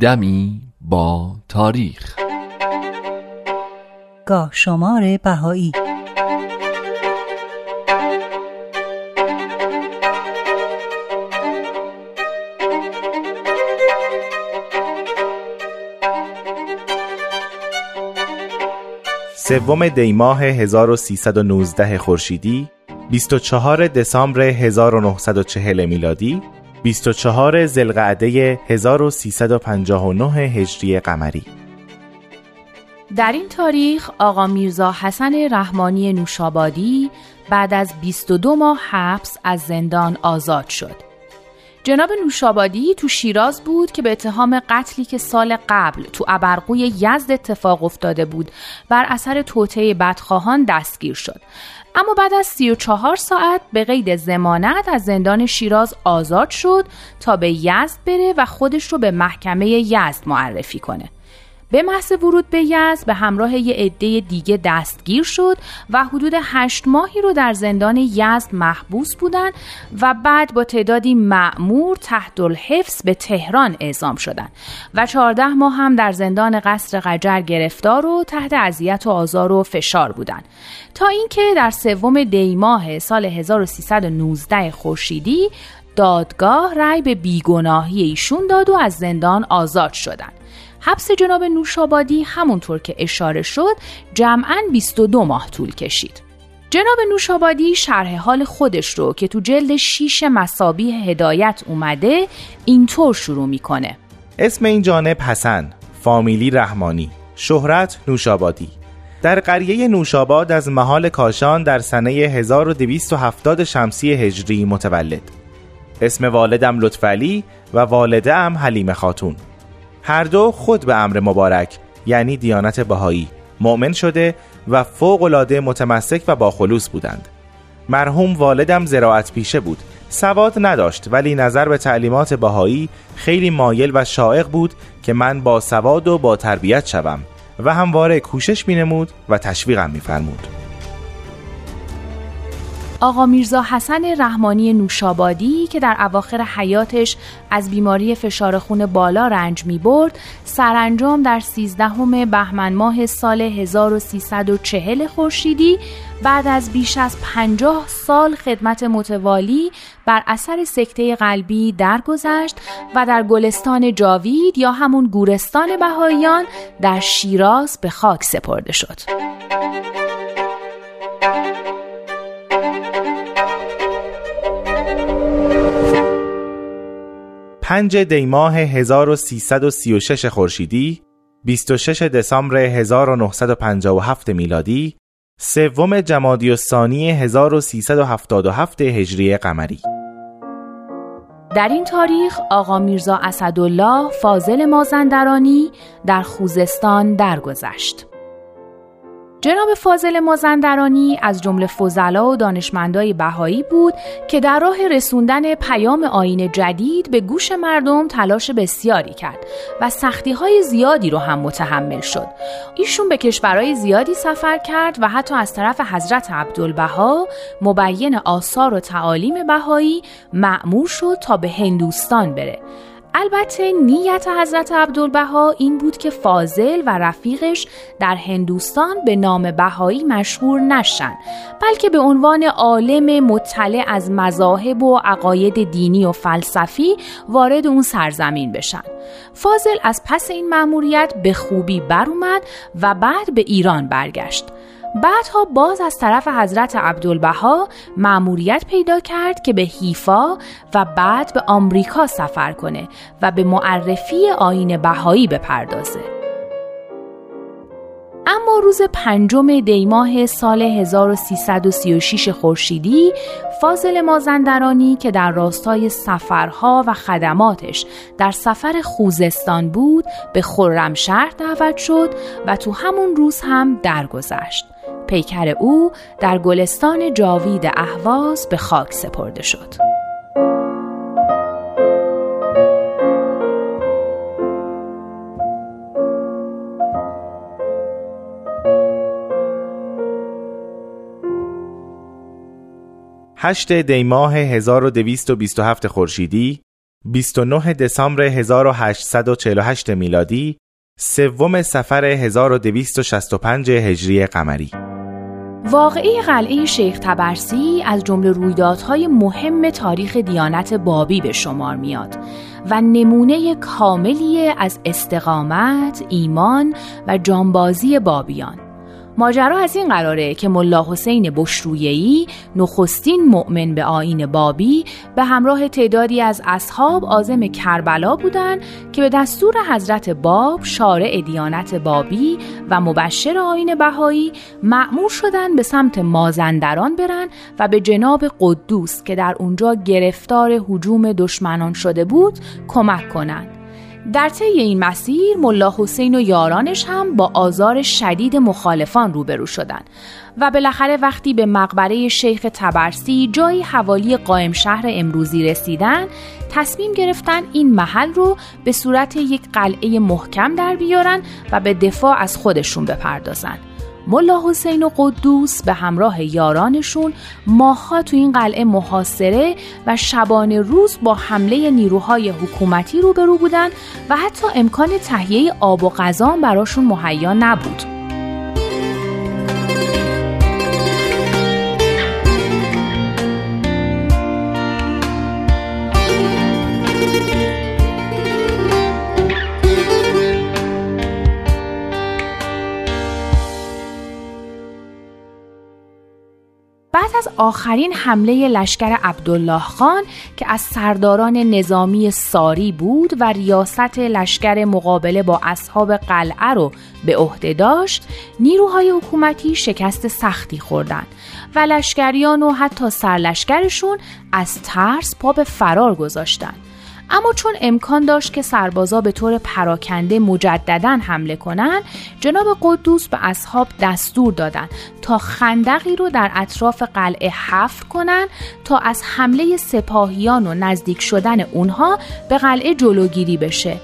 دمی با تاریخ. گاه شمار بهایی. سوم دیماه 1319 خورشیدی 24 دسامبر 1940 میلادی 24 زلقعده 1359 هجری قمری در این تاریخ آقا میرزا حسن رحمانی نوشابادی بعد از 22 ماه حبس از زندان آزاد شد. جناب نوشابادی تو شیراز بود که به اتهام قتلی که سال قبل تو ابرقوی یزد اتفاق افتاده بود بر اثر توطعه بدخواهان دستگیر شد اما بعد از 34 ساعت به قید زمانت از زندان شیراز آزاد شد تا به یزد بره و خودش رو به محکمه یزد معرفی کنه. به محض ورود به یزد به همراه یه عده دیگه دستگیر شد و حدود هشت ماهی رو در زندان یزد محبوس بودند و بعد با تعدادی معمور تحت الحفظ به تهران اعزام شدند و چهارده ماه هم در زندان قصر قجر گرفتار و تحت اذیت و آزار و فشار بودند. تا اینکه در سوم دیماه سال 1319 خورشیدی دادگاه رأی به بیگناهی ایشون داد و از زندان آزاد شدند. حبس جناب نوشابادی همونطور که اشاره شد جمعا 22 ماه طول کشید. جناب نوشابادی شرح حال خودش رو که تو جلد شیش مسابی هدایت اومده اینطور شروع می‌کنه. اسم این جانب حسن فامیلی رحمانی شهرت نوشابادی. در قریه نوشاباد از محال کاشان در سنه 1270 شمسی هجری متولد. اسم والدم لطفعلی و والده ام حلیم خاتون. هر دو خود به امر مبارک یعنی دیانت بهایی مؤمن شده و فوق العاده متمسک و باخلوص بودند مرحوم والدم زراعت پیشه بود سواد نداشت ولی نظر به تعلیمات بهایی خیلی مایل و شائق بود که من با سواد و با تربیت شوم و همواره کوشش مینمود و تشویقم میفرمود. آقا میرزا حسن رحمانی نوشابادی که در اواخر حیاتش از بیماری فشار خون بالا رنج می برد سرانجام در 13 بهمن ماه سال 1340 خورشیدی بعد از بیش از 50 سال خدمت متوالی بر اثر سکته قلبی درگذشت و در گلستان جاوید یا همون گورستان بهاییان در شیراز به خاک سپرده شد. پنج دیماه 1336 خورشیدی 26 دسامبر 1957 میلادی سوم جمادی الثانی 1377 هجری قمری در این تاریخ آقا میرزا اسدالله فاضل مازندرانی در خوزستان درگذشت. جناب فاضل مازندرانی از جمله فضلا و دانشمندای بهایی بود که در راه رسوندن پیام آین جدید به گوش مردم تلاش بسیاری کرد و سختی های زیادی رو هم متحمل شد. ایشون به کشورهای زیادی سفر کرد و حتی از طرف حضرت عبدالبها مبین آثار و تعالیم بهایی معمور شد تا به هندوستان بره البته نیت حضرت عبدالبها این بود که فاضل و رفیقش در هندوستان به نام بهایی مشهور نشن بلکه به عنوان عالم مطلع از مذاهب و عقاید دینی و فلسفی وارد اون سرزمین بشن. فاضل از پس این مأموریت به خوبی بر اومد و بعد به ایران برگشت. بعدها باز از طرف حضرت عبدالبها معموریت پیدا کرد که به حیفا و بعد به آمریکا سفر کنه و به معرفی آین بهایی بپردازه. اما روز پنجم دیماه سال 1336 خورشیدی فاضل مازندرانی که در راستای سفرها و خدماتش در سفر خوزستان بود به خرمشهر دعوت شد و تو همون روز هم درگذشت پیکر او در گلستان جاوید اهواز به خاک سپرده شد. هشت دیماه 1227 خورشیدی 29 دسامبر 1848 میلادی سوم سفر 1265 هجری قمری واقعی قلعه شیخ تبرسی از جمله رویدادهای مهم تاریخ دیانت بابی به شمار میاد و نمونه کاملی از استقامت، ایمان و جانبازی بابیان. ماجرا از این قراره که ملا حسین بشرویهی نخستین مؤمن به آین بابی به همراه تعدادی از اصحاب آزم کربلا بودند که به دستور حضرت باب شارع دیانت بابی و مبشر آین بهایی معمور شدند به سمت مازندران برن و به جناب قدوس که در اونجا گرفتار حجوم دشمنان شده بود کمک کنند. در طی این مسیر ملا حسین و یارانش هم با آزار شدید مخالفان روبرو شدند و بالاخره وقتی به مقبره شیخ تبرسی جایی حوالی قائم شهر امروزی رسیدن تصمیم گرفتن این محل رو به صورت یک قلعه محکم در بیارن و به دفاع از خودشون بپردازن. ملا حسین و قدوس به همراه یارانشون ماها تو این قلعه محاصره و شبانه روز با حمله نیروهای حکومتی روبرو بودن و حتی امکان تهیه آب و غذا براشون مهیا نبود. بعد از آخرین حمله لشکر عبدالله خان که از سرداران نظامی ساری بود و ریاست لشکر مقابله با اصحاب قلعه رو به عهده داشت نیروهای حکومتی شکست سختی خوردند و لشکریان و حتی سرلشکرشون از ترس پا به فرار گذاشتند اما چون امکان داشت که سربازا به طور پراکنده مجددا حمله کنند جناب قدوس به اصحاب دستور دادند تا خندقی رو در اطراف قلعه حفر کنند تا از حمله سپاهیان و نزدیک شدن اونها به قلعه جلوگیری بشه.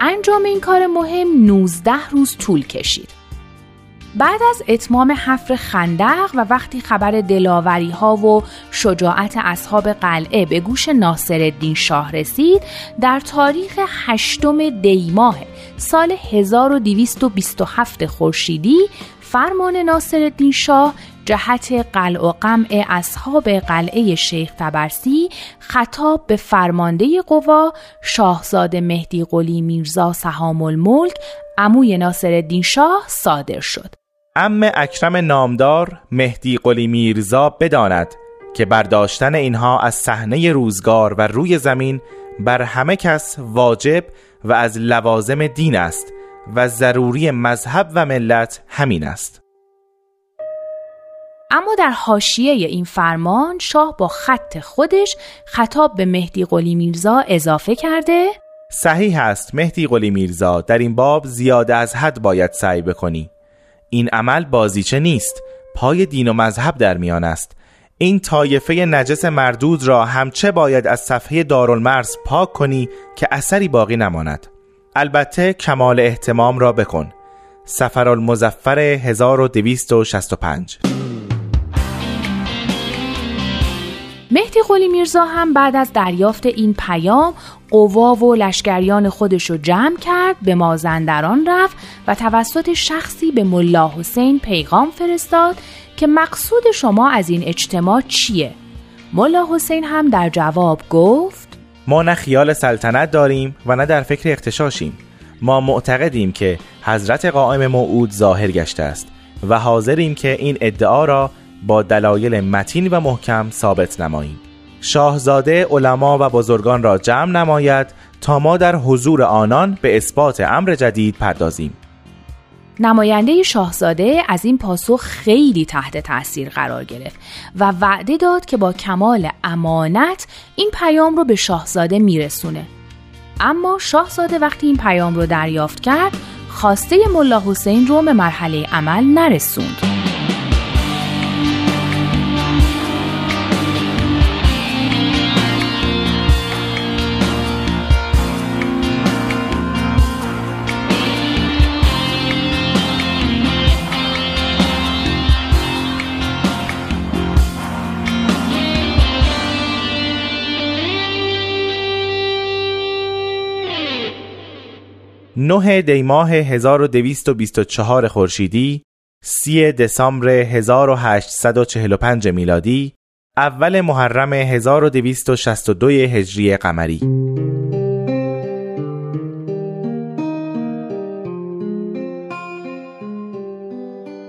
انجام این کار مهم 19 روز طول کشید. بعد از اتمام حفر خندق و وقتی خبر دلاوری ها و شجاعت اصحاب قلعه به گوش ناصرالدین شاه رسید در تاریخ هشتم دیماه سال 1227 خورشیدی فرمان ناصرالدین شاه جهت قلع و قمع اصحاب قلعه شیخ تبرسی خطاب به فرمانده قوا شاهزاده مهدی قلی میرزا سهام الملک عموی ناصرالدین شاه صادر شد. ام اکرم نامدار مهدی قلی میرزا بداند که برداشتن اینها از صحنه روزگار و روی زمین بر همه کس واجب و از لوازم دین است و ضروری مذهب و ملت همین است. اما در حاشیه این فرمان شاه با خط خودش خطاب به مهدی قلی میرزا اضافه کرده. صحیح است مهدی قلی میرزا در این باب زیاده از حد باید سعی بکنی. این عمل بازیچه نیست پای دین و مذهب در میان است. این طایفه نجس مردود را همچه باید از صفحه دارالمرز پاک کنی که اثری باقی نماند. البته کمال احتمام را بکن. سفر المزفر 1265 مهدی قلی میرزا هم بعد از دریافت این پیام قوا و لشکریان خودش رو جمع کرد به مازندران رفت و توسط شخصی به ملا حسین پیغام فرستاد که مقصود شما از این اجتماع چیه؟ ملا حسین هم در جواب گفت ما نه خیال سلطنت داریم و نه در فکر اختشاشیم ما معتقدیم که حضرت قائم موعود ظاهر گشته است و حاضریم که این ادعا را با دلایل متین و محکم ثابت نماییم. شاهزاده علما و بزرگان را جمع نماید تا ما در حضور آنان به اثبات امر جدید پردازیم. نماینده شاهزاده از این پاسخ خیلی تحت تاثیر قرار گرفت و وعده داد که با کمال امانت این پیام رو به شاهزاده میرسونه. اما شاهزاده وقتی این پیام رو دریافت کرد خواسته ملا حسین رو به مرحله عمل نرسوند. 9 دیماه 1224 خورشیدی 30 دسامبر 1845 میلادی اول محرم 1262 هجری قمری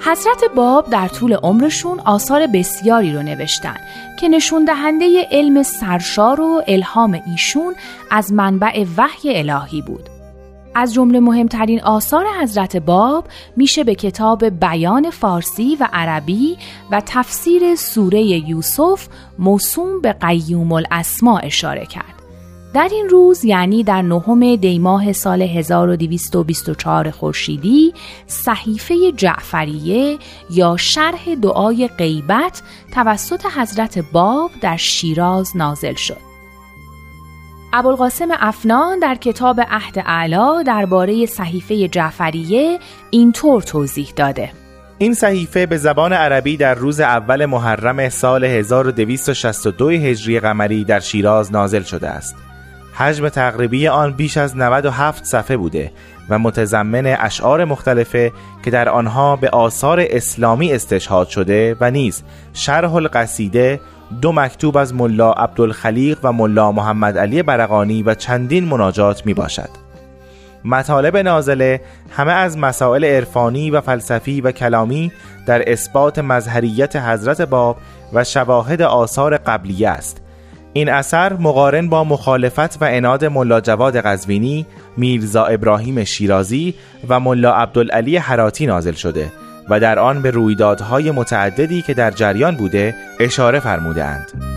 حضرت باب در طول عمرشون آثار بسیاری رو نوشتن که نشون دهنده علم سرشار و الهام ایشون از منبع وحی الهی بود. از جمله مهمترین آثار حضرت باب میشه به کتاب بیان فارسی و عربی و تفسیر سوره یوسف موسوم به قیوم الاسما اشاره کرد. در این روز یعنی در نهم دیماه سال 1224 خورشیدی صحیفه جعفریه یا شرح دعای غیبت توسط حضرت باب در شیراز نازل شد. ابوالقاسم افنان در کتاب عهد اعلا درباره صحیفه جعفریه اینطور توضیح داده این صحیفه به زبان عربی در روز اول محرم سال 1262 هجری قمری در شیراز نازل شده است. حجم تقریبی آن بیش از 97 صفحه بوده و متضمن اشعار مختلفه که در آنها به آثار اسلامی استشهاد شده و نیز شرح القصیده دو مکتوب از ملا عبدالخلیق و ملا محمد علی برقانی و چندین مناجات می باشد. مطالب نازله همه از مسائل عرفانی و فلسفی و کلامی در اثبات مظهریت حضرت باب و شواهد آثار قبلیه است این اثر مقارن با مخالفت و اناد ملا جواد قزوینی، میرزا ابراهیم شیرازی و ملا عبدالعلی حراتی نازل شده و در آن به رویدادهای متعددی که در جریان بوده اشاره فرمودند.